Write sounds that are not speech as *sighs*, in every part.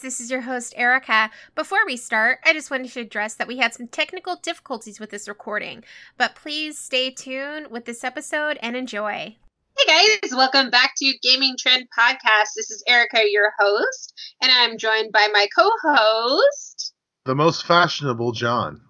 guys, this is your host, Erica. Before we start, I just wanted to address that we had some technical difficulties with this recording, but please stay tuned with this episode and enjoy. Hey guys, welcome back to Gaming Trend Podcast. This is Erica, your host, and I'm joined by my co host, the most fashionable Jon.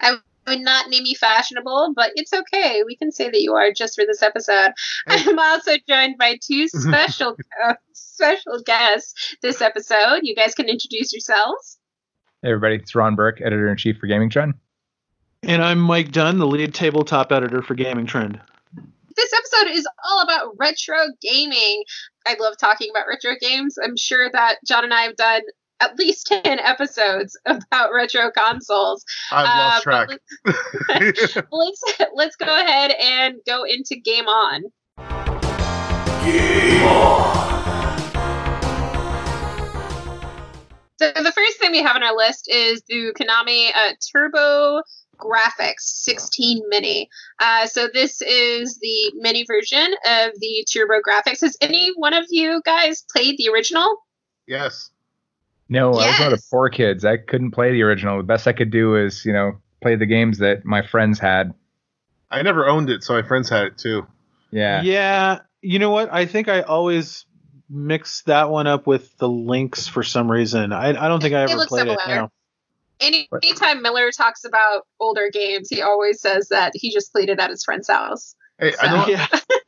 I would not name you fashionable, but it's okay. We can say that you are just for this episode. Hey. I'm also joined by two *laughs* special uh, special guests this episode. You guys can introduce yourselves. Hey everybody, it's Ron Burke, editor in chief for Gaming Trend. And I'm Mike Dunn, the lead tabletop editor for Gaming Trend. This episode is all about retro gaming. I love talking about retro games. I'm sure that Jon and I have done at least 10 episodes about retro consoles. I've lost uh, track. Let's, *laughs* let's, let's go ahead and go into Game On. Game On. So the first thing we have on our list is the Konami uh, Turbo Graphics 16 Mini. Uh, so this is the mini version of the Turbo Graphics. Has any one of you guys played the original? Yes. No, yes. I was one of the poor kids. I couldn't play the original. The best I could do is, you know, play the games that my friends had. I never owned it, so my friends had it too. Yeah. Yeah. You know what? I think I always mix that one up with the Lynx for some reason. I, I don't think I ever played similar. it. No. Any, anytime Miller talks about older games, he always says that he just played it at his friend's house. Hey, so. I know. Yeah.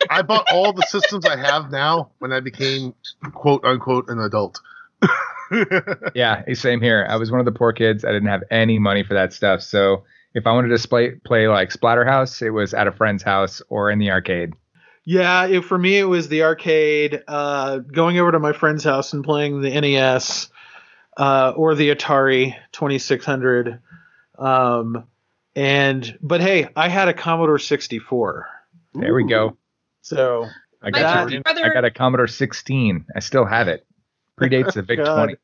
I bought all the systems I have now when I became quote unquote an adult. *laughs* yeah, same here. I was one of the poor kids. I didn't have any money for that stuff. So if I wanted to play, play like Splatterhouse, it was at a friend's house or in the arcade. Yeah, it, for me it was the arcade, uh, going over to my friend's house and playing the NES uh, or the Atari 2600. Um, and but hey, I had a Commodore 64. There we go. So I got, brother... I got a Commodore 16. I still have it. Predates the VIC *laughs* 20.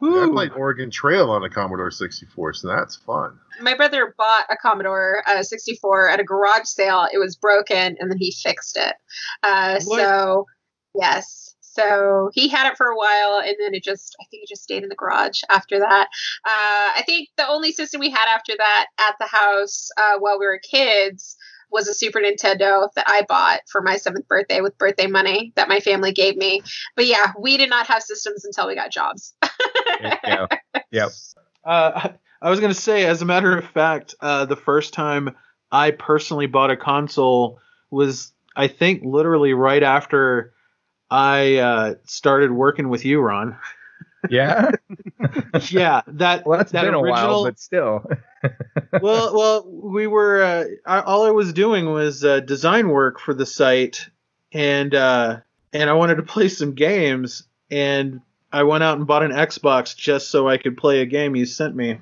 Yeah, I played Oregon Trail on a Commodore 64, so that's fun. My brother bought a Commodore uh, 64 at a garage sale. It was broken, and then he fixed it. Uh, so, yes. So he had it for a while, and then it just, I think it just stayed in the garage after that. Uh, I think the only system we had after that at the house uh, while we were kids was a Super Nintendo that I bought for my seventh birthday with birthday money that my family gave me. But yeah, we did not have systems until we got jobs. yeah. *laughs* Yep. Uh, I was going to say, as a matter of fact, uh, the first time I personally bought a console was, I think, literally right after I uh, started working with you, Ron. *laughs* Yeah. *laughs* yeah. That. Well, that's that been original, a while, but still. *laughs* well, well, we were. Uh, I, all I was doing was uh, design work for the site, and uh, and I wanted to play some games, and I went out and bought an Xbox just so I could play a game you sent me.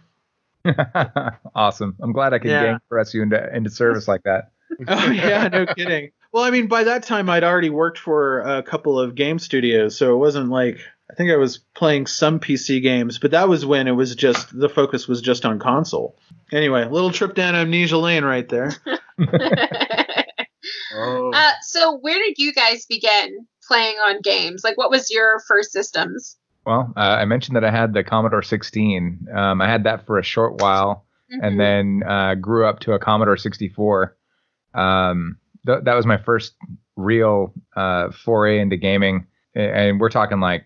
*laughs* awesome. I'm glad I could yeah. press you into into service like that. oh yeah, no kidding. Well, I mean, by that time I'd already worked for a couple of game studios, so it wasn't like I think I was playing some PC games, but that was when it was just the focus was just on console. Anyway, a little trip down amnesia lane right there. oh. *laughs* uh, so, where did you guys begin playing on games? Like, what was your first systems? Well, uh, I mentioned that I had the Commodore 16. Um, I had that for a short while, mm-hmm. and then uh, grew up to a Commodore 64. Um, th- that was my first real uh, foray into gaming, and we're talking like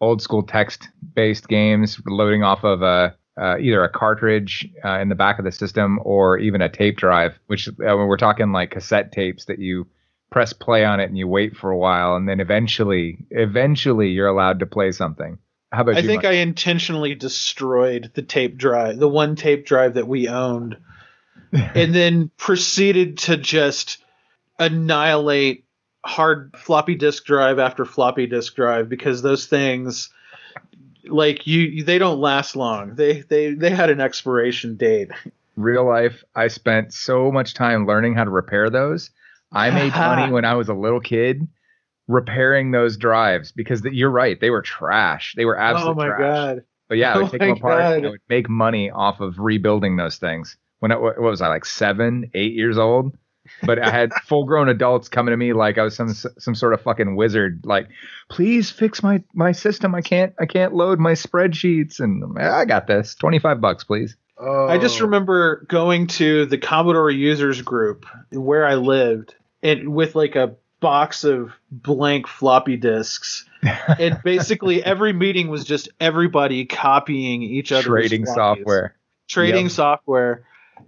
old school text based games loading off of a uh, either a cartridge uh, in the back of the system or even a tape drive, which uh, we're talking like cassette tapes that you press play on it and you wait for a while and then eventually eventually you're allowed to play something. How about I you? think Mike? I intentionally destroyed the tape drive, the one tape drive that we owned, *laughs* and then proceeded to just annihilate hard floppy disk drive after floppy disk drive because those things like you they don't last long. They they they had an expiration date. Real life, I spent so much time learning how to repair those. I made money when I was a little kid repairing those drives because the, you're right, they were trash. They were oh absolute Oh my trash. god. But yeah, I would *laughs* oh take them apart god. and I would make money off of rebuilding those things. When it, what was I like seven, eight years old? But I had full grown adults coming to me like I was some some sort of fucking wizard. Like, please fix my my system. I can't I can't load my spreadsheets. And I got this. Twenty five bucks, please. Oh. I just oh. remember going to the Commodore users group where I lived, and with like a box of blank floppy disks. *laughs* and basically every meeting was just everybody copying each other's trading floppies. software. trading Yep. software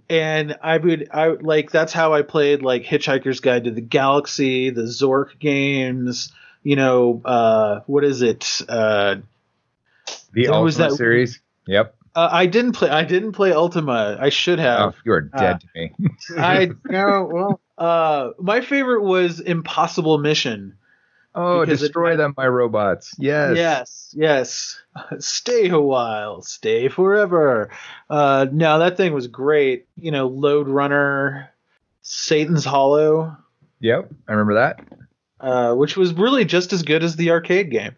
and i would i like that's how i played like hitchhiker's guide to the galaxy the zork games you know uh what is it uh, The What was that- series. Yep. uh i didn't play i didn't play ultima i should have. Oh, have you are dead to me. i *laughs* no well uh my favorite was impossible mission Oh, Because it destroy them, my robots. Yes. Yes, yes. *laughs* Stay a while, stay forever. Uh, no, that thing was great. You know, Lode Runner, Satan's Hollow, Yep. I remember that. uh, which was really just as good as the arcade game.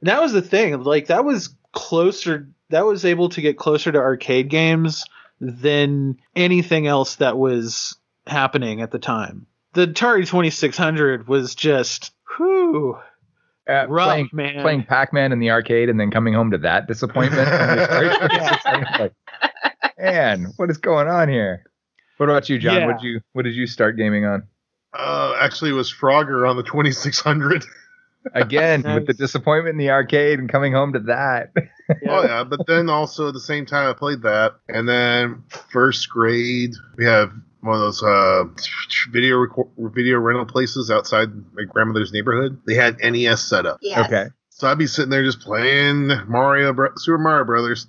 And that was the thing. Like that was closer. That was able to get closer to arcade games than anything else that was happening at the time. The Atari 2600 was just whew, Uh, rough, playing, man. playing Pac-Man in the arcade and then coming home to that disappointment. from the Atari 2600, like, man, what is going on here? What about you, Jon? Yeah. What did you What did you start gaming on? Uh, actually, it was Frogger on the 2600. *laughs* Again, with the disappointment in the arcade and coming home to that. *laughs* Oh yeah, but then also at the same time I played that, and then first grade we have one of those uh, video record, video rental places outside my grandmother's neighborhood. They had NES set up, Yes. Okay. so I'd be sitting there just playing Mario, Super Mario Brothers,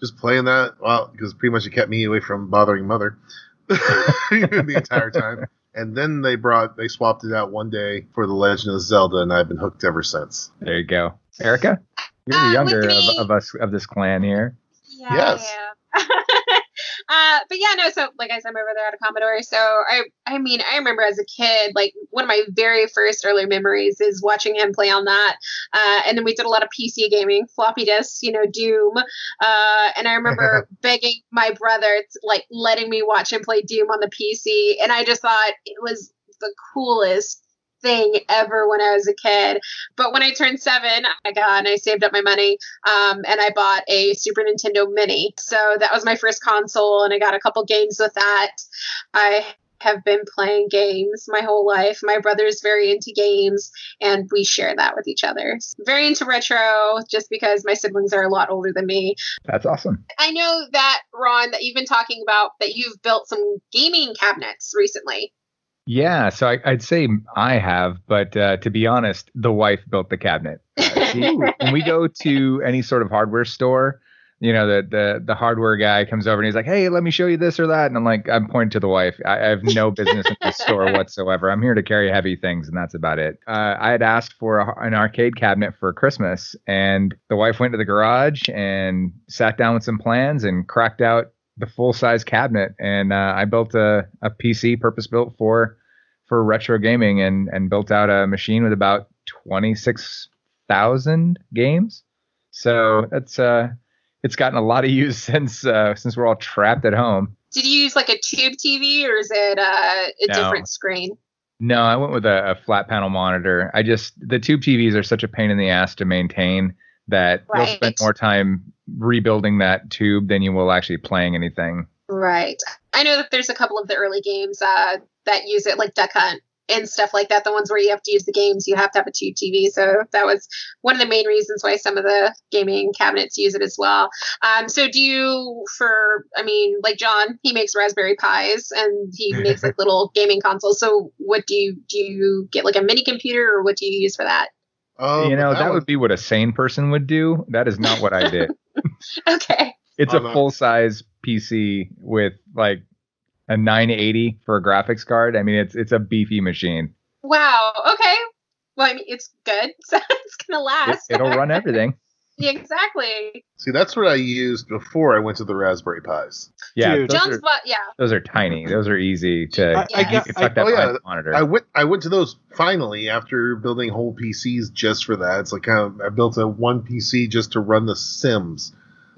just playing that. Well, because pretty much it kept me away from bothering mother *laughs* the entire time. And then they brought they swapped it out one day for the Legend of Zelda, and I've been hooked ever since. There you go, Erica. You're the Uh, younger of, of us of this clan here. Yeah, Yes. *laughs* uh, but yeah, no. So, like I said, my brother had a Commodore. So I, I mean, I remember as a kid, like one of my very first early memories is watching him play on that. Uh, and then we did a lot of PC gaming, floppy disks, you know, Doom. Uh, and I remember *laughs* begging my brother, to, like, letting me watch him play Doom on the PC, and I just thought it was the coolest thing ever when I was a kid. But when I turned seven, I got and I saved up my money um, and I bought a Super Nintendo Mini. So that was my first console, and I got a couple games with that. I have been playing games my whole life. My brother's very into games, and we share that with each other. Very into retro, just because my siblings are a lot older than me. That's awesome. I know that Ron, that you've been talking about that you've built some gaming cabinets recently. Yeah, so I, I'd say I have, but uh, to be honest, the wife built the cabinet. Uh, she, when we go *laughs* to any sort of hardware store, you know, the, the the hardware guy comes over and he's like, "Hey, let me show you this or that," and I'm like, I'm pointing to the wife. I, I have no business in this store *laughs* whatsoever. I'm here to carry heavy things, and that's about it. Uh, I had asked for a, an arcade cabinet for Christmas, and the wife went to the garage and sat down with some plans and cracked out the full size cabinet, and uh, I built a, a PC purpose built for for retro gaming and and built out a machine with about twenty six thousand games. So that's uh it's gotten a lot of *laughs* use since uh since we're all trapped at home. Did you use like a tube TV or is it uh, a No. different screen? No, I went with a, a flat panel monitor. I just the tube TVs are such a pain in the ass to maintain that you'll spend more time rebuilding that tube than you will actually playing anything. Right. I know that there's a couple of the early games uh, that use it, like Duck Hunt and stuff like that. The ones where you have to use the games, you have to have a tube TV. So that was one of the main reasons why some of the gaming cabinets use it as well. Um, so do you, for, I mean, like Jon, he makes Raspberry Pis and he *laughs* makes like little gaming consoles. So what do you do? You get like a mini computer, or what do you use for that? Oh, you know, that one- would be what a sane person would do. That is not what I did. *laughs* Okay. It's Oh, a no. full size PC with like a 980 for a graphics card. I mean, it's it's a beefy machine. Wow. Okay. Well, I mean, it's good. *laughs* So it's gonna last. it'll run everything. *laughs* Yeah, exactly. See, that's what I used before I went to the Raspberry Pis. Yeah, Dude. those John's are, butt. Yeah. those are tiny. Those are easy to. I- I you got- can tuck I- that oh, yeah, monitor. I went I went to those finally after building whole PCs just for that. It's like kind of I built a one PC just to run the Sims.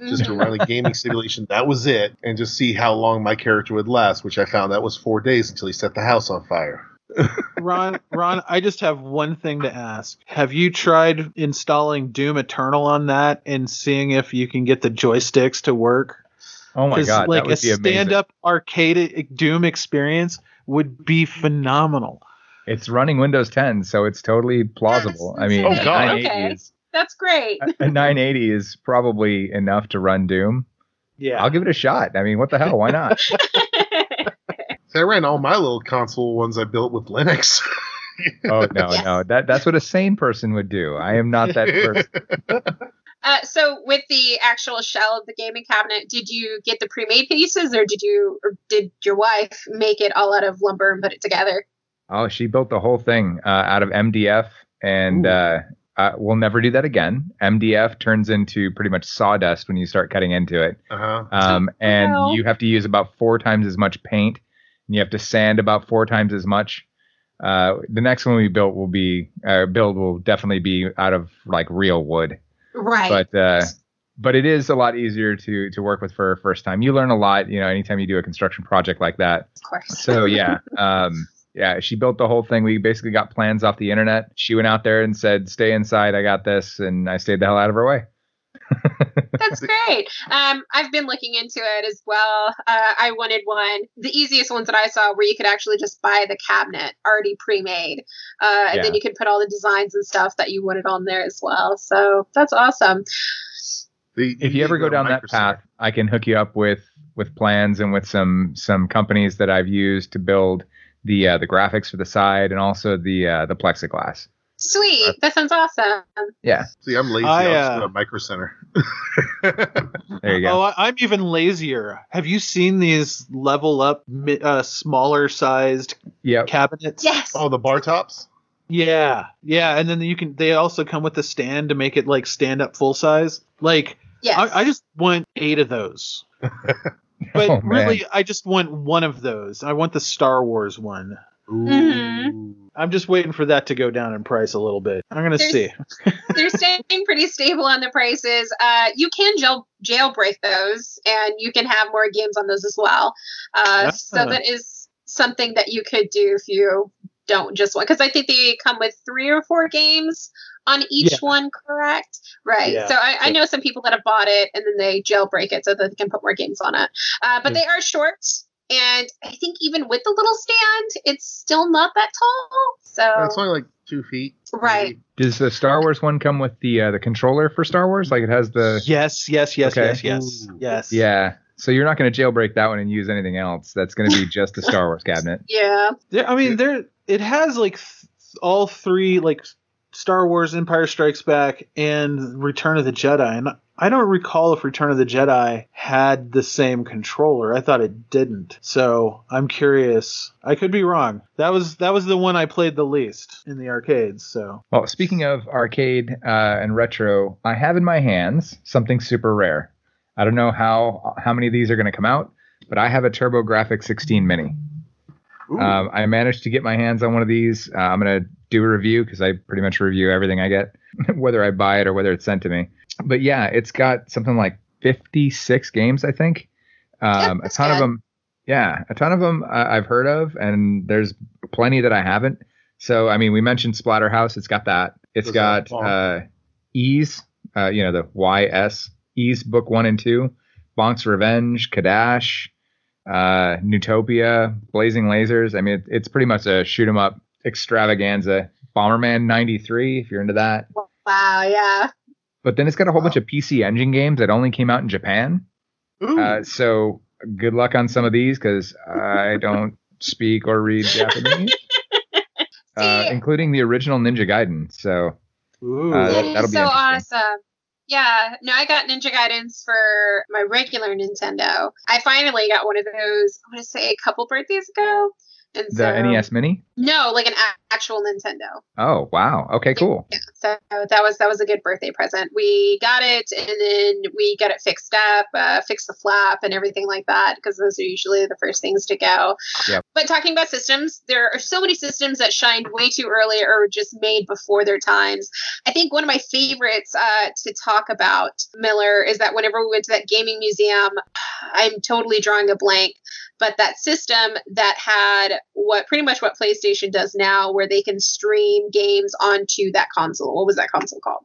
Just to run a mm-hmm. gaming simulation. That was it, and just see how long my character would last. Which I found that was four days until he set the house on fire. *laughs* Ron, Ron, I just have one thing to ask. Have you tried installing Doom Eternal on that and seeing if you can get the joysticks to work? Oh my god, like that would a be amazing. stand-up arcade eh, Doom experience would be phenomenal. It's running Windows 10, so it's totally plausible. I mean, Oh, God. 980 Okay. Is That's great. a 980 is probably enough to run Doom. Yeah. I'll give it a shot. I mean, what the hell? Why not? *laughs* So I ran all my little console ones I built with Linux. *laughs* Oh no, Yes. no. That that's what a sane person would do. I am not that *laughs* person. Uh, so with the actual shell of the gaming cabinet, did you get the pre-made pieces, or did you, or did your wife make it all out of lumber and put it together? Oh, she built the whole thing uh, out of MDF, and uh, uh, we'll never do that again. MDF turns into pretty much sawdust when you start cutting into it, uh-huh. um, *laughs* and no. you have to use about four times as much paint, and you have to sand about four times as much. Uh, the next one we built will be uh, build will definitely be out of like real wood. Right. but uh, but it is a lot easier to to work with for a first time. You learn a lot, you know, anytime you do a construction project like that. of course. So yeah, *laughs* um, yeah, she built the whole thing. We basically got plans off the internet. She went out there and said, "Stay inside. I got this," and I stayed the hell out of her way. *laughs* That's great. Um, I've been looking into it as well. Uh, I wanted one. The easiest ones that I saw where you could actually just buy the cabinet already pre-made, uh, and then you could put all the designs and stuff that you wanted on there as well. So that's awesome. The- If you ever go down that path, I can hook you up with with plans and with some some companies that I've used to build the uh, the graphics for the side and also the uh, the plexiglass. Sweet. Uh, that sounds awesome. Yeah, See, I'm lazy. I, I, will just uh, go to Micro Center. *laughs* there you go. Oh, I, I'm even lazier. Have you seen these level up, uh, smaller sized Yep. cabinets? Yes. oh, the bar tops. Yeah, yeah, and then you can. They also come with a stand to make it like stand up full size. Like yes. I, I just want eight of those. *laughs* *laughs* But Oh, really, I just want one of those. I want the Star Wars one. Ooh. Mhm. I'm just waiting for that to go down in price a little bit. I'm gonna There's- see. *laughs* They're staying pretty stable on the prices. Uh, you can jail jailbreak those, and you can have more games on those as well. Uh, So that is something that you could do if you don't just want. Because I think they come with three or four games on each Yeah. one, correct? Right. Yeah. So I, I know some people that have bought it and then they jailbreak it so that they can put more games on it. Uh, but Yeah. they are short. And I think even with the little stand, it's still not that tall. So Yeah, it's only like two feet. Right. Does the Star Wars one come with the uh, the controller for Star Wars? Like it has the Yes, yes, yes, Okay. yes, yes, Ooh. yes. yeah. So you're not going to jailbreak that one and use anything else. That's going to be just the Star Wars cabinet. *laughs* yeah. There, I mean, there it has like th- all three like Star Wars, Empire Strikes Back, and Return of the Jedi, and I don't recall if Return of the Jedi had the same controller. I thought it didn't. So I'm curious. I could be wrong. That was that was the one I played the least in the arcades. So Well, speaking of arcade uh, and retro, I have in my hands something super rare. I don't know how how many of these are going to come out, but I have a TurboGrafx 16 Mini. Um, I managed to get my hands on one of these. Uh, I'm going to do a review because I pretty much review everything I get, *laughs* whether I buy it or whether it's sent to me. But yeah, it's got something like 56 games, I think. Um, a that's ton of them. Yeah, a ton of them uh, I've heard of, and there's plenty that I haven't. So, I mean, we mentioned Splatterhouse. It's got that. It's Does got uh, Ys, uh, you know, the YS, Ease book one and two, Bonk's Revenge, Cadash, uh, Neutopia, Blazing Lasers. I mean, it, it's pretty much a shoot 'em up extravaganza. Bomberman 93, if you're into that. Wow. Yeah. But then it's got a whole bunch of PC Engine games that only came out in Japan. Uh, so good luck on some of these because I *laughs* don't speak or read *laughs* Japanese, uh, including the original Ninja Gaiden. So Ooh. Uh, That that- is that'll be so awesome. Yeah, no, I got Ninja Gaiden for my regular Nintendo. I finally got one of those, I want to say a couple birthdays ago. And The so, NES Mini. No, like an actual Nintendo. Oh wow. Okay, cool. Yeah, so that was that was a good birthday present. We got it, and then we got it fixed up, uh, fixed the flap, and everything like that, because those are usually the first things to go. Yep. But talking about systems, there are so many systems that shined way too early or were just made before their times. I think one of my favorites uh, to talk about Miller is that whenever we went to that gaming museum, *sighs* I'm totally drawing a blank but that system that had what pretty much what PlayStation does now, where they can stream games onto that console. What was that console called?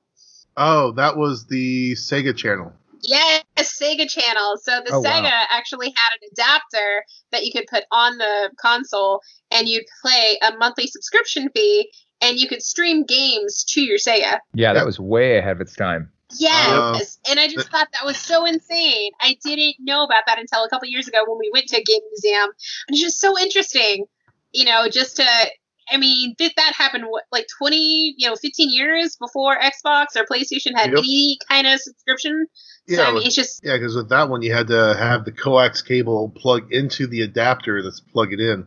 Oh, that was the Sega channel. Yes, Sega Channel. So the Oh, wow. Sega actually had an adapter that you could put on the console, and you'd pay a monthly subscription fee, and you could stream games to your Sega. Yeah, that was way ahead of its time. Yes, and I just thought that was so insane. I didn't know about that until a couple years ago when we went to a game museum, and it's just so interesting. You know, just to, I mean, did that happen like twenty, you know, fifteen years before Xbox or PlayStation had Yep. any kind of subscription? So Yeah, I mean, with- it's just Yeah, because with that one, you had to have the coax cable plug into the adapter that's plug it in.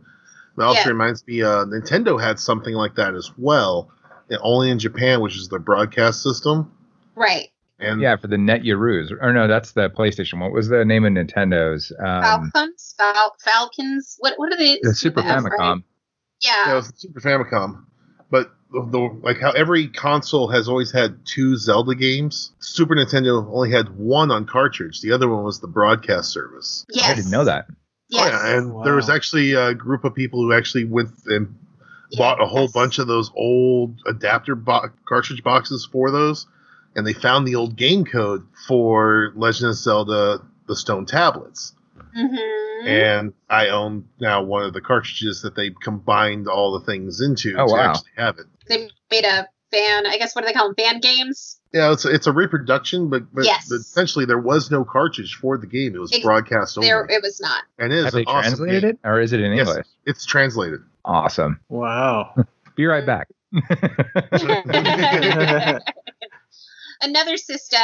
It also Yeah. reminds me, uh, Nintendo had something like that as well, and only in Japan, which is their broadcast system. right. And Yeah, for the Net Yaroze. Or no, that's the PlayStation. What was the name of Nintendo's? Um, Falcons, Fal- Falcons. What what are they? the Super F, right? Famicom. Yeah. yeah, it was the Super Famicom. But the, the like how every console has always had two Zelda games. Super Nintendo only had one on cartridge. The other one was the broadcast service. yes. I didn't know that. Yes. Oh, yeah, and there was actually a group of people who actually went and bought a whole Yes. bunch of those old adapter bo- cartridge boxes for those, and they found the old game code for Legend of Zelda: The Stone Tablets. Mm-hmm. And I own now one of the cartridges that they combined all the things into Oh, to wow. actually have it. They made a fan. I guess what do they call them? Fan games. Yeah, it's a, it's a reproduction, but but, Yes. but essentially there was no cartridge for the game. It was Ex- broadcast only, There, it was not. and it is Have they an awesome translated game. it, or is it in Yes. English? It's translated. Awesome. Wow. *laughs* Be right back. *laughs* *laughs* Another system,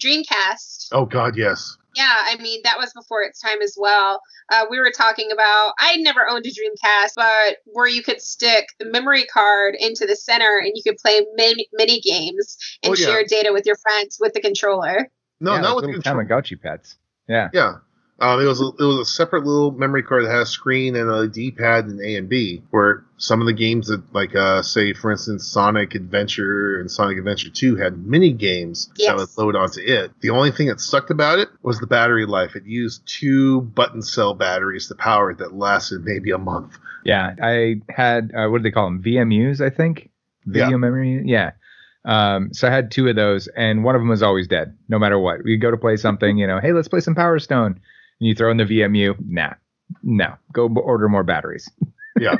Dreamcast. Oh God, yes. Yeah, I mean that was before its time as well. Uh, we were talking about I never owned a Dreamcast, but where you could stick the memory card into the center and you could play mini, mini games and Oh, yeah. share data with your friends with the controller. No, yeah, not like with little control. Tamagotchi pets. Yeah. Yeah. Um, it was a, it was a separate little memory card that had a screen and a D-pad and A and B. Where some of the games that, like, uh, say for instance, Sonic Adventure and Sonic Adventure Two had mini games that Yes. would load onto it. The only thing that sucked about it was the battery life. It used two button cell batteries to power it that lasted maybe a month. Yeah. I had uh, what do they call them? VMUs, I think. Video Yeah. memory. Yeah. Um, so I had two of those, and one of them was always dead, no matter what. We'd go to play something, you know, hey, let's play some Power Stone, and you throw in the VMU. Nah, no, go b- order more batteries. *laughs* Yeah.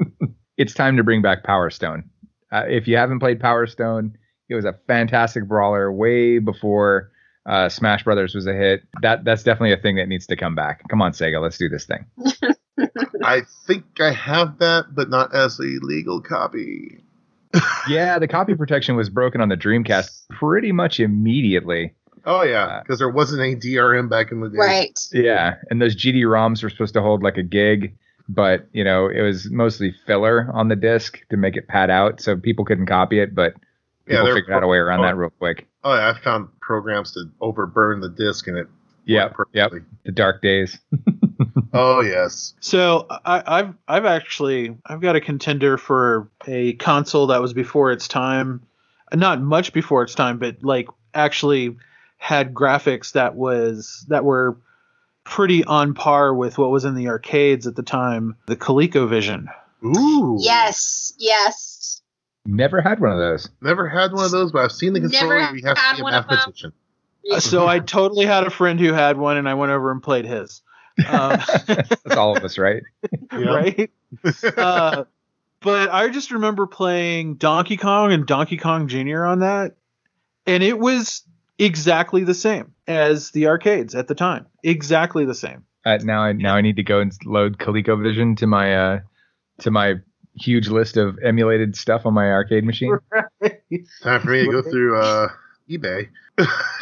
*laughs* it's time to bring back Power Stone. Uh, if you haven't played Power Stone, it was a fantastic brawler way before uh, Smash Brothers was a hit. That that's definitely a thing that needs to come back. Come on, Sega, let's do this thing. *laughs* I think I have that, but not as a legal copy. yeah, the copy protection was broken on the Dreamcast pretty much immediately. Oh Uh, yeah, because there wasn't any DRM back in the day. Right. Yeah, and those GD ROMs were supposed to hold like a gig, but you know it was mostly filler on the disc to make it pad out, so people couldn't copy it. But Yeah, people they're- figured out a way around oh. that real quick. Oh yeah, I found programs to overburn the disc and it. Yep, worked yep. The dark days. *laughs* Oh yes. So I, I've I've actually I've got a contender for a console that was before its time, not much before its time, but like actually had graphics that was that were pretty on par with what was in the arcades at the time. The ColecoVision. Ooh. Yes. Yes. Never had one of those. Never had one of those, but I've seen the Never controller. We have had to be a one of them. mathematician. So I totally had a friend who had one, and I went over and played his. Um, *laughs* That's all of us, right? *laughs* Right? uh, but I just remember playing Donkey Kong and Donkey Kong Jr. on that, and it was exactly the same as the arcades at the time. Exactly the same. Uh, now I now I need to go and load ColecoVision to my uh to my huge list of emulated stuff on my arcade machine. *laughs* Time for me to go through uh, eBay.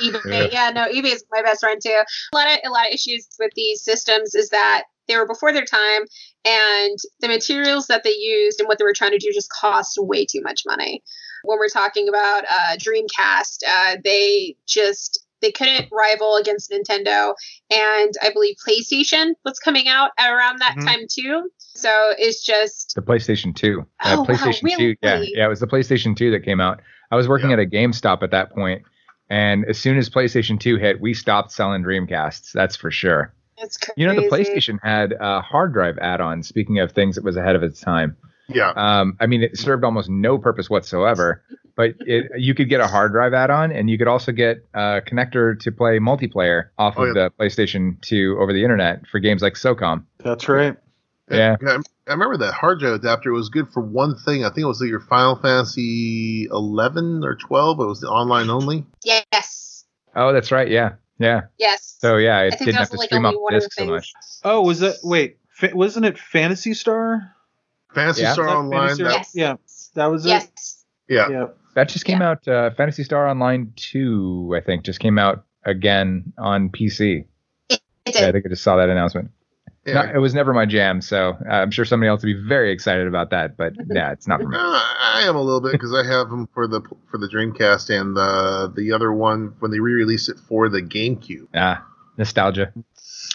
eBay. Yeah, no, eBay is my best friend too. A lot of a lot of issues with these systems is that they were before their time, and the materials that they used and what they were trying to do just cost way too much money. When we're talking about uh, Dreamcast, uh, they just they couldn't rival against Nintendo, and I believe PlayStation was coming out around that Mhm. time too. So it's just The PlayStation 2. Uh, Oh, wow, PlayStation 2. Yeah, yeah, it was the PlayStation 2 that came out. I was working Yeah. at a GameStop at that point, and as soon as PlayStation 2 hit, we stopped selling Dreamcasts. That's for sure. it's crazy. You know, the PlayStation had a hard drive add-on. Speaking of things that was ahead of its time. Yeah. Um, I mean, it served almost no purpose whatsoever, but it, you could get a hard drive add-on, and you could also get a connector to play multiplayer off Oh, of the PlayStation 2 over the internet for games like SOCOM. That's right. Yeah. I I remember that hard drive adapter was good for one thing. I think it was your Final Fantasy 11 or 12. It was the online only. yes, Oh, that's right. Yeah, yeah. yes. So yeah, I it think didn't have to like stream only off one of the disk so much. Oh, was that wait? Fa- wasn't it Phantasy Star? Fantasy Yeah. Star Online. Fantasy Yes. Yeah, that was it. Yes. yeah. Yeah. That just came out. Uh, Phantasy Star Online 2, I think, just came out again on PC. It Yeah, I think I just saw that announcement. Yeah. Not- it was never my jam, so uh, I'm sure somebody else would be very excited about that. But *laughs* yeah, it's not for me. Uh, I am a little bit because I have them for the for the Dreamcast and the the other one when they re-released it for the GameCube. Ah, nostalgia.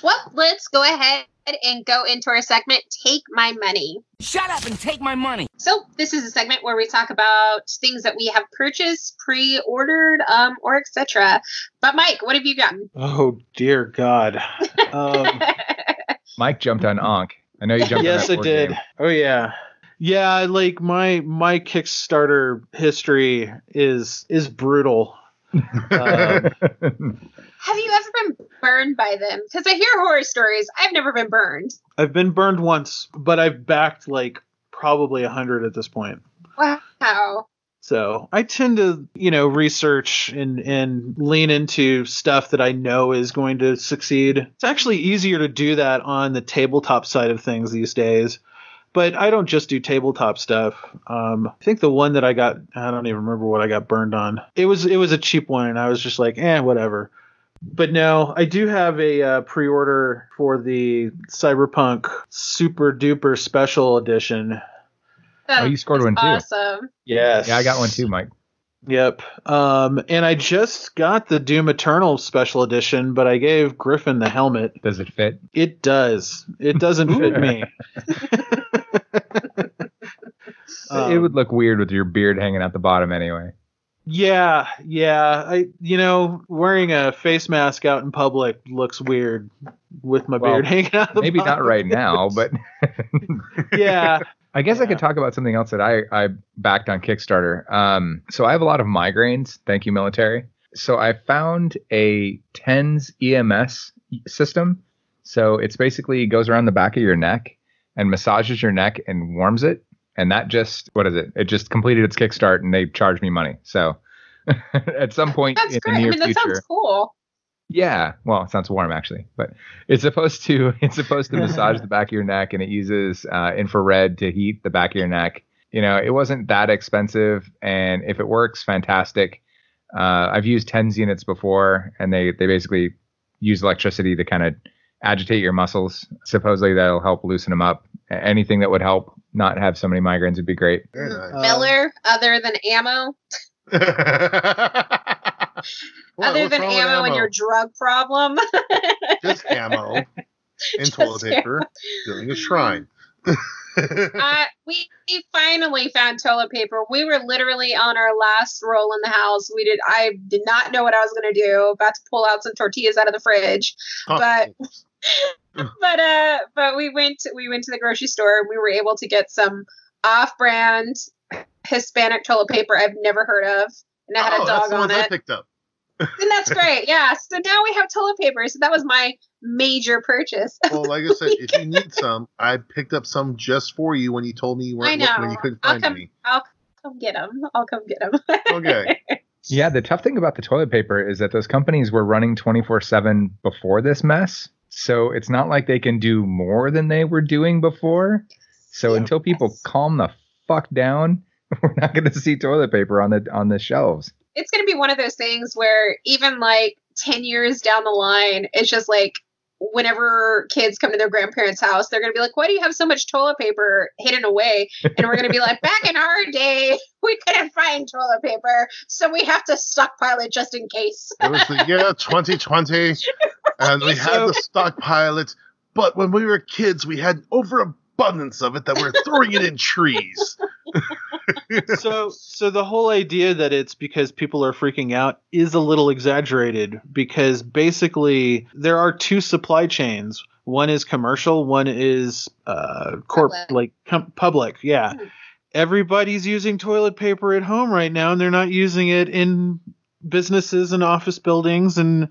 Well, let's go ahead and go into our segment, Take My Money. Shut up and take my money. So, this is a segment where we talk about things that we have purchased, pre ordered, um, or etc. But, Mike, what have you gotten? Oh dear God. *laughs* Um, Mike jumped on Onk. I know you jumped. yes, on that I board did. game. Oh yeah. Yeah, like my my Kickstarter history is is brutal. Um, *laughs* have you ever been burned by them? Because I hear horror stories. I've never been burned. I've been burned once, but I've backed like probably a hundred at this point. Wow. So I tend to, you know, research and and lean into stuff that I know is going to succeed. It's actually easier to do that on the tabletop side of things these days. But I don't just do tabletop stuff. Um, I think the one that I got, I don't even remember what I got burned on. It was it was a cheap one, and I was just like, eh, whatever. But no, I do have a uh, pre-order for the Cyberpunk Super Duper Special Edition. Oh, you scored That's one too. Awesome. Yes. Yeah, I got one too, Mike. Yep. Um, and I just got the Doom Eternal special edition, but I gave Griffin the helmet. Does it fit? It does. It doesn't fit me. *laughs* Um, it would look weird with your beard hanging out the bottom anyway. Yeah, yeah. I, you know, wearing a face mask out in public looks weird with my Well, beard *laughs* hanging out. The Maybe not right now, but *laughs* Yeah. I guess I could talk about something else that I, I backed on Kickstarter. Um, so I have a lot of migraines. Thank you, military. So I found a TENS EMS system. So it's basically goes around the back of your neck and massages your neck and warms it. And that just, what is it? It just completed its Kickstart and they charged me money. So *laughs* at some point That's in great. the I near mean, that future. sounds cool. Yeah, well, it sounds warm actually, but it's supposed to *laughs* it's supposed to massage the *laughs* back of your neck, and it uses uh, infrared to heat the back of your neck. You know, it wasn't that expensive, and if it works, fantastic. Uh, I've used TENS units before, and they they basically use electricity to kind of agitate your muscles. Supposedly that'll help loosen them up. Anything that would help not have so many migraines would be great. Very nice. Uh, Miller, other than ammo, *laughs* What- *laughs* other than with ammo, and your drug problem. *laughs* just ammo *laughs* and Just toilet paper, building a shrine. uh, we, we finally found toilet paper. We were literally on our last roll in the house. We did. I did not know what I was going to do. About to pull out some tortillas out of the fridge, but but uh, but we went we went to the grocery store. and We were able to get some off-brand Hispanic toilet paper I've never heard of, and it had oh, a that's dog the on ones I picked up. And that's *laughs* great. Yeah. So now we have toilet paper. So that was my major purchase. Well, like I said, if you *laughs* need some, I picked up some just for you when you told me you weren't I looking when you couldn't I'll find come- me. I'll come get them. I'll come get them. Okay. *laughs* Yeah, the tough thing about the toilet paper is that those companies were running 24 7 before this mess. So it's not like they can do more than they were doing before. So Yeah. until people Yes. calm the fuck down, *laughs* we're not going to see toilet paper on the on the shelves. it's going to be one of those things where even like 10 years down the line, it's just like whenever kids come to their grandparents' house, they're going to be like, why do you have so much toilet paper hidden away? And we're going to be like, back in our day, *laughs* we couldn't find toilet paper, so we have to stockpile it just in case. It was the year *laughs* 2020, and we had to stockpile it. But when we were kids, we had overabundance of it that we're throwing it in trees. *laughs* so so the whole idea that it's because people are freaking out is a little exaggerated because basically there are two supply chains one is commercial one is uh corp Public. like com- public yeah Mhm. everybody's using toilet paper at home right now and they're not using it in businesses and office buildings and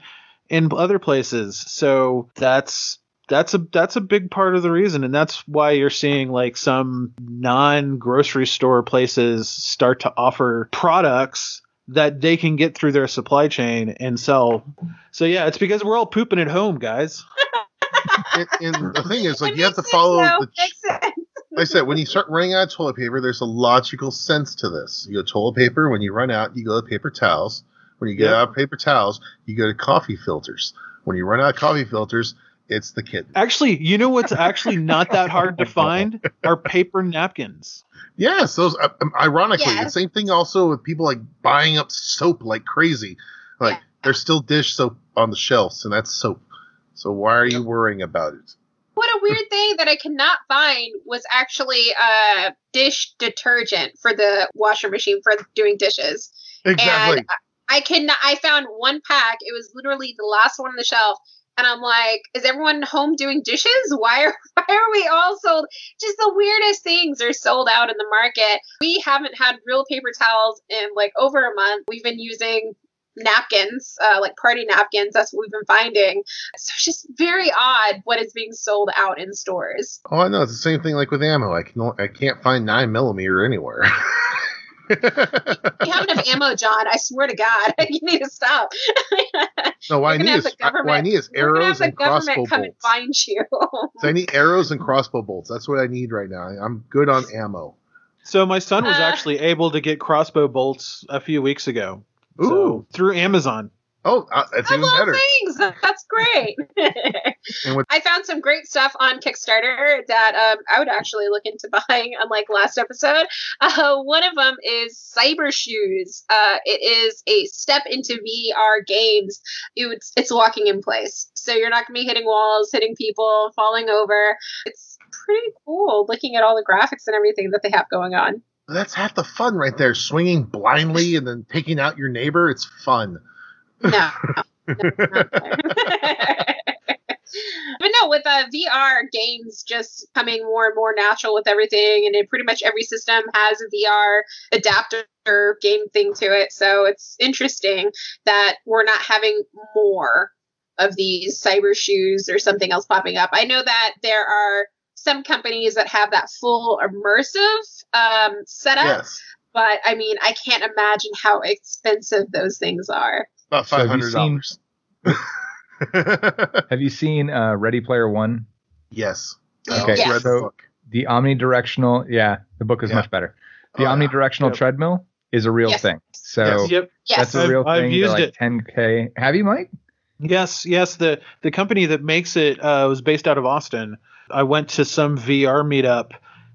in other places so that's that's a that's a big part of the reason and that's why you're seeing like some non grocery store places start to offer products that they can get through their supply chain and sell so yeah it's because we're all pooping at home guys *laughs* and, and the thing is, like, you have to follow sense, though. the. Makes sense. Like I said, when you start running out of toilet paper, there's a logical sense to this. You go toilet paper. When you run out, you go to paper towels. When you get Yeah. out of paper towels, you go to coffee filters. When you run out of coffee filters, it's the kitten. actually you know what's actually not that hard to *laughs* find are paper napkins Yes, those. uh, um, Ironically, the same thing also with people like buying up soap like crazy. Like Yeah. there's still dish soap on the shelves, and that's soap. So why are you worrying about it? What a weird thing that I could not find was actually uh, dish detergent for the washer machine for doing dishes. Exactly. And I can I found one pack. It was literally the last one on the shelf. And I'm like, is everyone home doing dishes? Why are *laughs* why are we all sold? Just the weirdest things are sold out in the market. We haven't had real paper towels in like over a month. We've been using napkins, uh, like party napkins. That's what we've been finding. So it's just very odd what is being sold out in stores. Oh, I know. It's the same thing like with ammo. I can I can't find nine millimeter anywhere. *laughs* You have enough ammo, Jon. I swear to God, *laughs* you need to stop. *laughs* no, what I need have is the what I need is We're have arrows the and crossbow government come and bolts. find you. *laughs* So I need arrows and crossbow bolts. That's what I need right now. I'm good on ammo. so my son was Uh. actually able to get crossbow bolts a few weeks ago Ooh. so through amazon Oh, uh, that's I even love better. things. That's great. *laughs* With I found some great stuff on Kickstarter that um, I would actually look into *laughs* buying, unlike last episode. Uh, one of them is Cyber Shoes. Uh, it is a step into VR games. It's, it's walking in place. So you're not going to be hitting walls, hitting people, falling over. It's pretty cool looking at all the graphics and everything that they have going on. that's half the fun right there. Swinging blindly and then taking out your neighbor. It's fun. No. *laughs* *laughs* but no, with uh, VR games just coming more and more natural with everything, and it, pretty much every system has a VR adapter game thing to it. So it's interesting that we're not having more of these cyber shoes or something else popping up. I know that there are some companies that have that full immersive um, setup, yes. but I mean, I can't imagine how expensive those things are. About So five have you hundred dollars. Have you seen uh, Ready Player One? yes. Okay, I read the so- The omnidirectional, yeah, the book is Yeah. much better. The Oh, yeah. omnidirectional Yep. treadmill is a real Yes. thing. So Yes. yep Yes. that's a I've- real I've thing. used They're it. 10k. Have you, Mike? Yes, yes. The the company that makes it uh, was based out of Austin. I went to some VR meetup,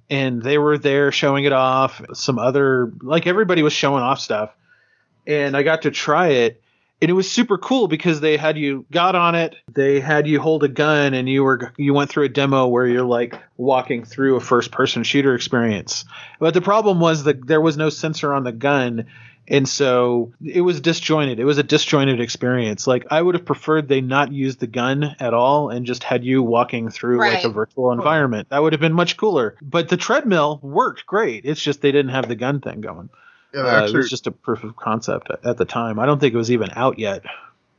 and they were there showing it off. Some other like everybody was showing off stuff, and I got to try it, and it was super cool because they had you got on it. They had you hold a gun, and you were you went through a demo where you're like walking through a first person shooter experience. But the problem was that there was no sensor on the gun. And so it was disjointed. It was a disjointed experience. Like I would have preferred they not use the gun at all and just had you walking through like a Right. virtual environment. That would have been much cooler. But the treadmill worked great. It's just they didn't have the gun thing going. Yeah, Uh, it was just a proof of concept at, at the time. I don't think it was even out yet.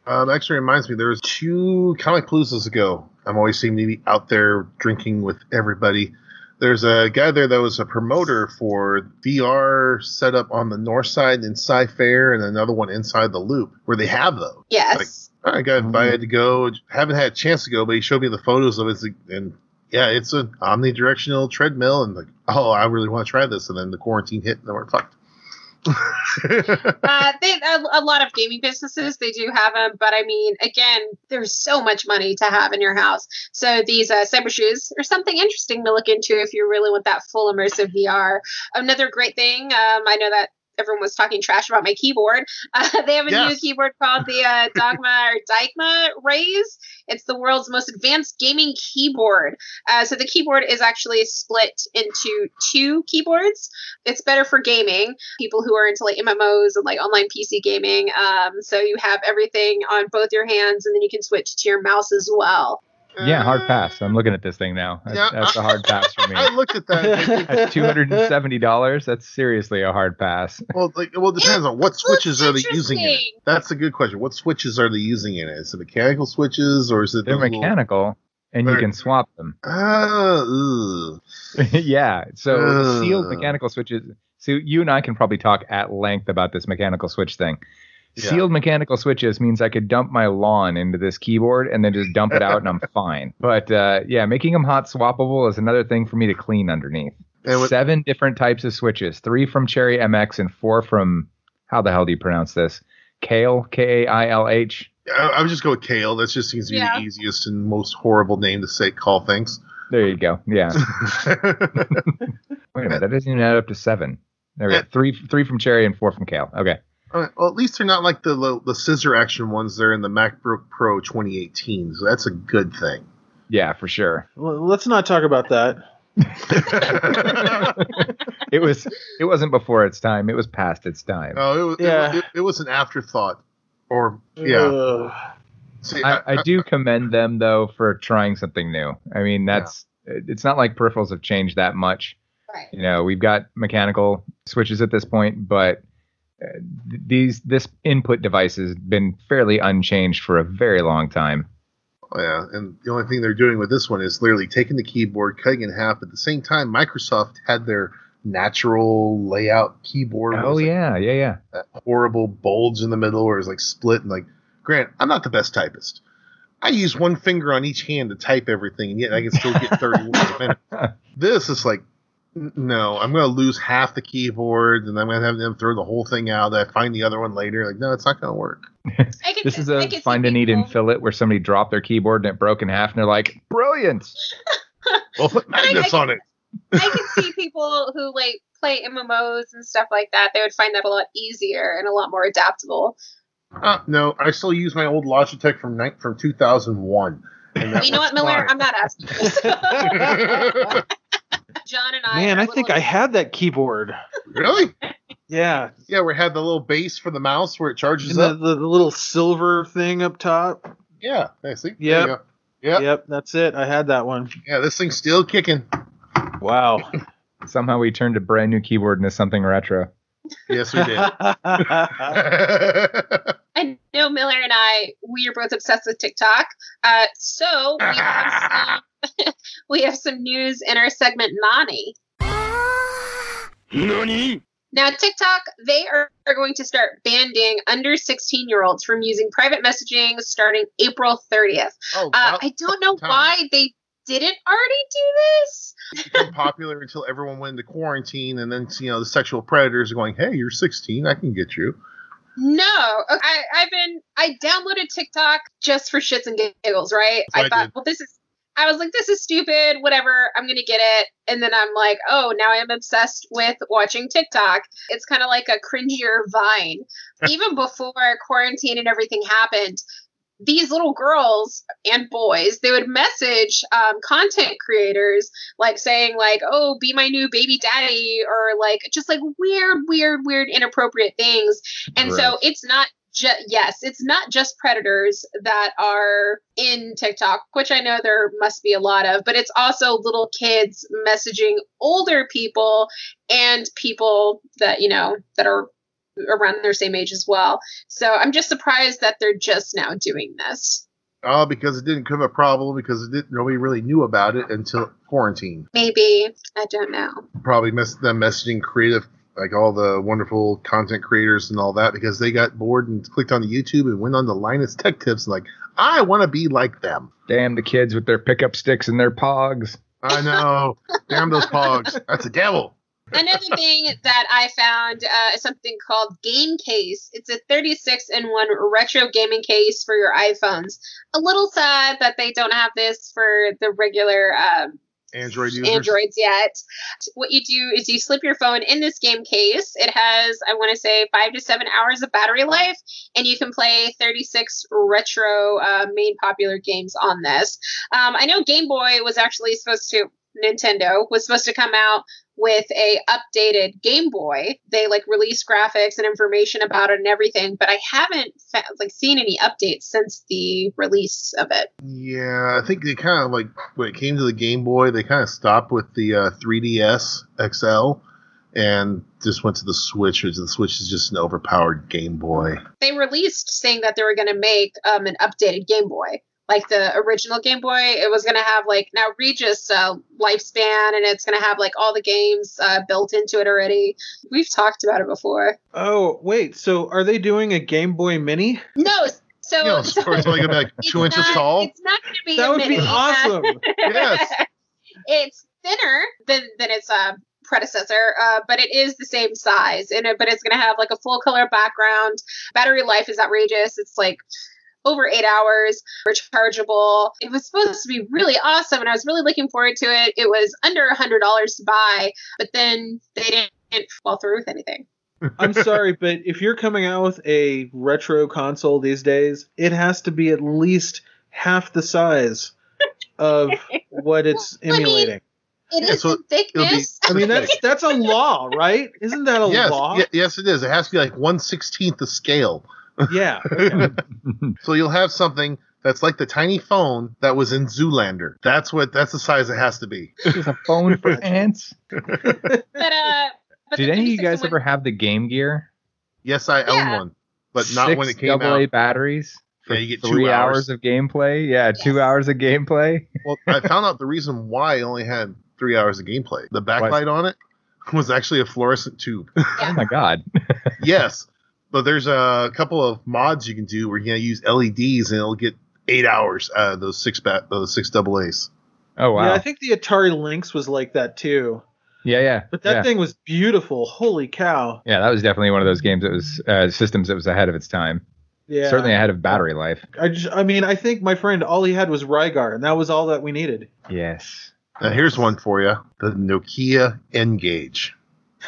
um, actually reminds me. There was two Comicpaloozas ago. I'm always seem to be out there drinking with everybody. There's a guy there that was a promoter for VR setup on the north side in Cy-Fair, and another one inside the Loop, where they have those. Yes. I got invited to go. Haven't had a chance to go, but he showed me the photos of it, and yeah, it's an omnidirectional treadmill, and like, oh, I really want to try this. And then the quarantine hit, and then we're fucked. *laughs* uh, they a, a, lot of gaming businesses they do have them, but I mean, again, there's so much money to have in your house. So these uh, cyber shoes are something interesting to look into if you really want that full immersive VR. Another great thing, um, I know that everyone was talking trash about my keyboard. *laughs* Uh, they have a yes. new keyboard called the uh, *laughs* Dogma or Dygma Raise. It's the world's most advanced gaming keyboard. Uh, so the keyboard is actually split into two keyboards. It's better for gaming, people who are into like MMOs and like online PC gaming. Um, so you have everything on both your hands, and then you can switch to your mouse as well. Yeah, hard pass. I'm looking at this thing now. That's, yeah, that's a hard pass for *laughs* me. I looked at that. *laughs* at two hundred and seventy dollars, that's seriously a hard pass. Well, like, well, it depends on what switches are they using in it. That's a good question. What switches are they using in it? Is it mechanical switches or is it? They're mechanical, little... and you can swap them. *laughs* Uh, yeah. So uh. sealed mechanical switches. So you and I can probably talk at length about this mechanical switch thing. Yeah. Sealed mechanical switches means I could dump my lawn into this keyboard and then just dump it out and I'm *laughs* fine. But uh, yeah, making them hot swappable is another thing for me to clean underneath. With- Seven different types of switches, three from Cherry MX and four from how the hell do you pronounce this? Kale, K A I L H. I, I would just go with Kale. That just seems to be yeah. the easiest and most horrible name to say call things. There you go. Yeah. *laughs* Wait a minute, that doesn't even add up to seven. There we go. Three, three from Cherry and four from Kale. Okay. Right, well, at least they're not like the, the, the scissor action ones there in the MacBook Pro 2018. So that's a good thing. Yeah, for sure. Well, let's not talk about that. *laughs* it was it wasn't before its time. It was past its time. Oh, it was, yeah. it, it, it was an afterthought. Or yeah. See, I, I, I, do commend them though for trying something new. I mean, that's yeah. it's not like peripherals have changed that much. Right. You know, we've got mechanical switches at this point, but Uh, these this input device has been fairly unchanged for a very long time. Oh, yeah, and the only thing they're doing with this one is literally taking the keyboard, cutting it in half. At the same time, Microsoft had their natural layout keyboard. Oh like yeah, yeah, yeah. That horrible bulge in the middle where it's like split and like. Grant, I'm not the best typist. I use one finger on each hand to type everything, and yet I can still get 30 words a minute. *laughs* This is like no, I'm going to lose half the keyboard, and I'm going to have them throw the whole thing out. I find the other one later. Like, no, it's not going to work. *laughs* this is a find a need and fill it where somebody dropped their keyboard and it broke in half, and they're like, "Brilliant!" *laughs* well, put magnets on it. I can see people who like play MMOs and stuff like that. They would find that a lot easier and a lot more adaptable. Uh, no, I still use my old Logitech from night from 2001. you know what, Miller? Fine. I'm not asking. *laughs* Jon and I. Man, I think I had that keyboard. Really? yeah. Yeah, we had the little base for the mouse where it charges and up. The, the, little silver thing up top. Yeah, I see. Yep. Yep. Yep. That's it. I had that one. Yeah, this thing's still kicking. Wow. Somehow we turned a brand new keyboard into something retro. Yes, we did. *laughs* *laughs* I know Miller and I, we are both obsessed with TikTok. Uh, so we have *laughs* some, *laughs* we have some news in our segment Nani. Nani? Now, TikTok, they are, are going to start banning under 16 year olds from using private messaging starting April 30th. Oh, uh, I don't know time. why they didn't already do this. become popular until everyone went into quarantine, and then you know the sexual predators are going, "Hey, you're 16, I can get you." No, I, I've been I downloaded TikTok just for shits and giggles, right? I, I, thought, did. well, this is. I was like, this is stupid. Whatever, I'm gonna get it. And then I'm like, oh, now I'm obsessed with watching TikTok. It's kind of like a cringier Vine. *laughs* Even before quarantine and everything happened, these little girls and boys they would message um, content creators like saying like oh be my new baby daddy or like just like weird weird weird inappropriate things and Gross. so it's not just yes it's not just predators that are in tiktok which i know there must be a lot of but it's also little kids messaging older people and people that you know that are around their same age as well. So I'm just surprised that they're just now doing this. Oh, because it didn't become a problem because it didn't, nobody really knew about it until quarantine. Maybe I don't know. Probably mess them messaging creative like all the wonderful content creators and all that because they got bored and clicked on the YouTube and went on the Linus Tech Tips and like I want to be like them. Damn the kids with their pickup sticks and their pogs. I know. Damn those pogs. That's a devil. Another thing that I found uh, is something called Game Case. It's a 36 in one retro gaming case for your iPhones. A little sad that they don't have this for the regular um, Android users. Androids yet. What you do is you slip your phone in this game case. It has, I want to say, five to seven hours of battery life, and you can play 36 retro uh, main popular games on this. Um, I know Game Boy was actually supposed to. Nintendo was supposed to come out with a updated Game Boy. They like released graphics and information about it and everything, but I haven't fa- like seen any updates since the release of it. Yeah, I think they kind of like when it came to the Game Boy, they kind of stopped with the uh, 3DS XL and just went to the Switch, which the Switch is just an overpowered Game Boy. They released saying that they were going to make um, an updated Game Boy. Like the original Game Boy, it was going to have like now Regis uh, lifespan, and it's going to have like all the games uh, built into it already. We've talked about it before. Oh, wait. So are they doing a Game Boy Mini? No, so, You so it's only gonna be like it's *laughs* two inches not- tall. It's not going to be. That a would be awesome. *laughs* Yes. it's thinner than than its uh, predecessor, uh, but it is the same size. And it, but it's going to have like a full color background. Battery life is outrageous. It's like over eight hours, rechargeable. It was supposed to be really awesome, and I was really looking forward to it. It was under a hundred dollars to buy, but then they didn't fall through with anything. *laughs* I'm sorry, but if you're coming out with a retro console these days, it has to be at least half the size of *laughs* what it's I mean, emulating. It Yeah, is so in thickness. I mean, that's that's a law, right? Isn't that a yes, law? ye- yes, it is. It has to be like one sixteenth the scale. Yeah. okay. *laughs* So you'll have something that's like the tiny phone that was in Zoolander. That's what. That's the size it has to be. Just a phone for *laughs* ants. but uh, but Did any of you guys in ever have the Game Gear? Yes, I Yeah. own one, but not when it Six came AA out. batteries for Yeah, you get two three hours. hours. of gameplay. Yeah, two hours of gameplay. Well, I found out the reason why I only had three hours of gameplay. The backlight on it was actually a fluorescent tube. Oh my god. yes, but there's a couple of mods you can do where you can use LEDs and it'll get eight hours out of those six bat those six double A's. Oh wow. Yeah, I think the Atari Lynx was like that too. yeah, yeah. But that yeah. thing was beautiful. Holy cow. Yeah, that was definitely one of those games that was uh, systems that was ahead of its time. Yeah. Certainly ahead of battery life. I just I mean, I think my friend all he had was Rygar and that was all that we needed. Yes. Now here's one for you: the Nokia N-Gage.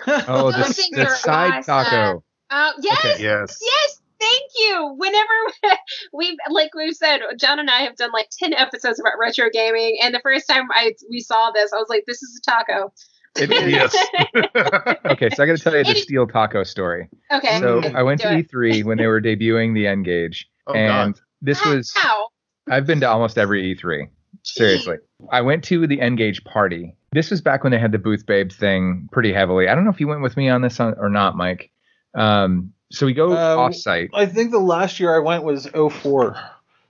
Oh, Those the, the side awesome. taco. Uh, yes, Okay. Yes. yes. Thank you. Whenever *laughs* we've like we've said, Jon and I have done like ten episodes about retro gaming, and the first time I we saw this, I was like, "This is a taco." It- *laughs* Yes. *laughs* Okay, so I got to tell you the It- steel taco story. okay. So I went to. E3 when they were debuting the N-Gage, Oh and God. this was How? I've been to almost every E3. Seriously. I went to the N-Gage party. This was back when they had the Booth Babe thing pretty heavily. I don't know if you went with me on this on, or not, Mike. Um, so we go Uh, off-site. I think the last year I went was 04.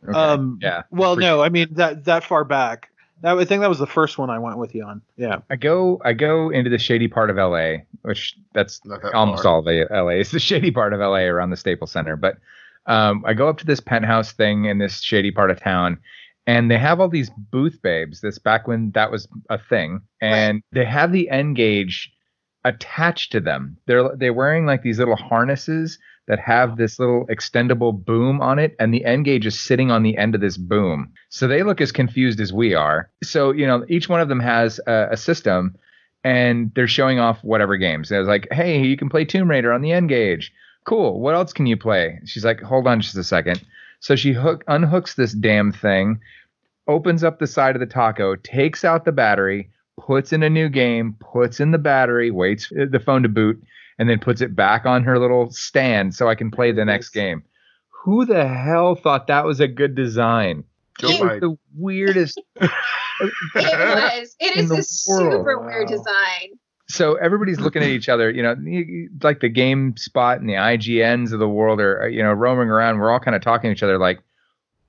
Okay, Um yeah. Well, For- no, I mean that that far back. That, I think that was the first one I went with you on. Yeah. I go I go into the shady part of LA, which that's that almost far. all of LA. It's the shady part of LA around the Staples Center. But um, I go up to this penthouse thing in this shady part of town, and they have all these booth babes. This back when that was a thing, and they have the N-Gage attached to them. They're they're wearing like these little harnesses that have this little extendable boom on it, and the N-Gage is sitting on the end of this boom. So they look as confused as we are. So you know, each one of them has a, a system, and they're showing off whatever games. And I was like, hey, you can play Tomb Raider on the N-Gage. Cool. What else can you play? She's like, hold on just a second. So she hook unhooks this damn thing, opens up the side of the taco, takes out the battery, puts in a new game, puts in the battery, waits uh, the phone to boot, and then puts it back on her little stand so I can play the next game. Who the hell thought that was a good design? Joe it was the weirdest. *laughs* It was. *laughs* It is In is the a world. super weird Wow. design. so everybody's looking at each other, you know, you- you- like the GameSpot and the IGNs of the world are, uh, you know, roaming around. We're all kind of talking to each other, like,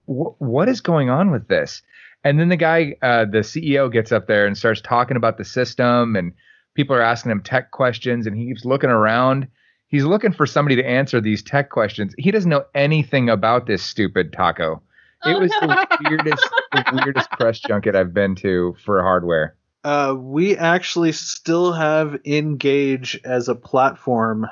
what is going on with this? And then the guy, uh, the CEO, gets up there and starts talking about the system, and people are asking him tech questions, and he keeps looking around. He's looking for somebody to answer these tech questions. He doesn't know anything about this stupid taco. It was the *laughs* weirdest, the weirdest press junket I've been to for hardware. Uh, we actually still have N-Gage as a platform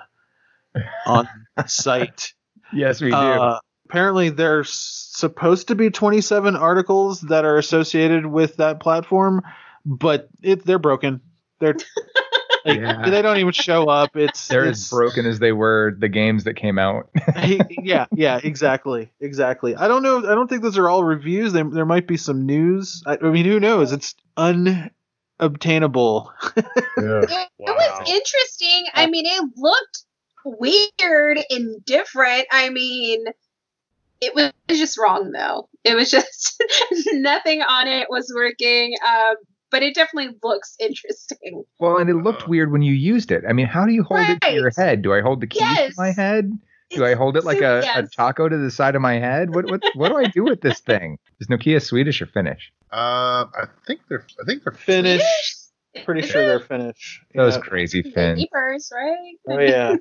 on *laughs* site. Yes, we do. Uh, apparently, there's supposed to be 27 articles that are associated with that platform, but it, they're broken. They're *laughs* like, Yeah. they don't even show up. It's They're it's, as broken as they were the games that came out. *laughs* yeah, yeah, exactly, exactly. I don't know. I don't think those are all reviews. There, there might be some news. I, I mean, who knows? It's unobtainable. Yeah. *laughs* It, it was interesting. I mean, it looked weird and different. I mean, it was just wrong though. It was just *laughs* nothing on it was working. Um, but it definitely looks interesting. well, and it looked weird when you used it. I mean, how do you hold it to your head? Do I hold the keys Yes. to my head? Do I hold it like a, a taco to the side of my head? What what what do I do with this thing? Is Nokia Swedish or Finnish? Uh, I think they're. I think they're. Finnish. Swedish? Pretty sure they're Finnish. Those Yeah. crazy The Finns. Beepers, right? Oh yeah.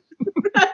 *laughs*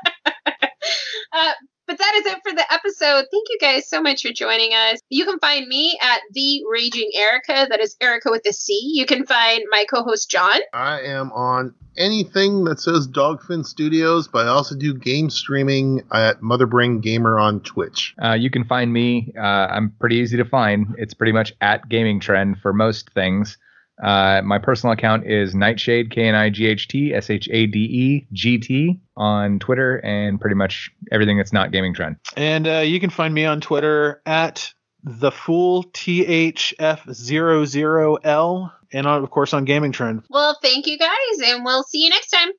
uh, but that is it for the episode. Thank you guys so much for joining us. You can find me at the Raging Erica. That is Erica with a C. You can find my co-host Jon. I am on anything that says Dogfin Studios, but I also do game streaming at Motherbrain Gamer on Twitch. Uh, you can find me. Uh, I'm pretty easy to find. It's pretty much at Gaming Trend for most things. Uh, my personal account is Nightshade K N I G H T S H A D E G T on Twitter and pretty much everything that's not Gaming Trend. And uh, you can find me on Twitter at the fool THF00L and on, of course on Gaming Trend. Well, thank you guys, and we'll see you next time.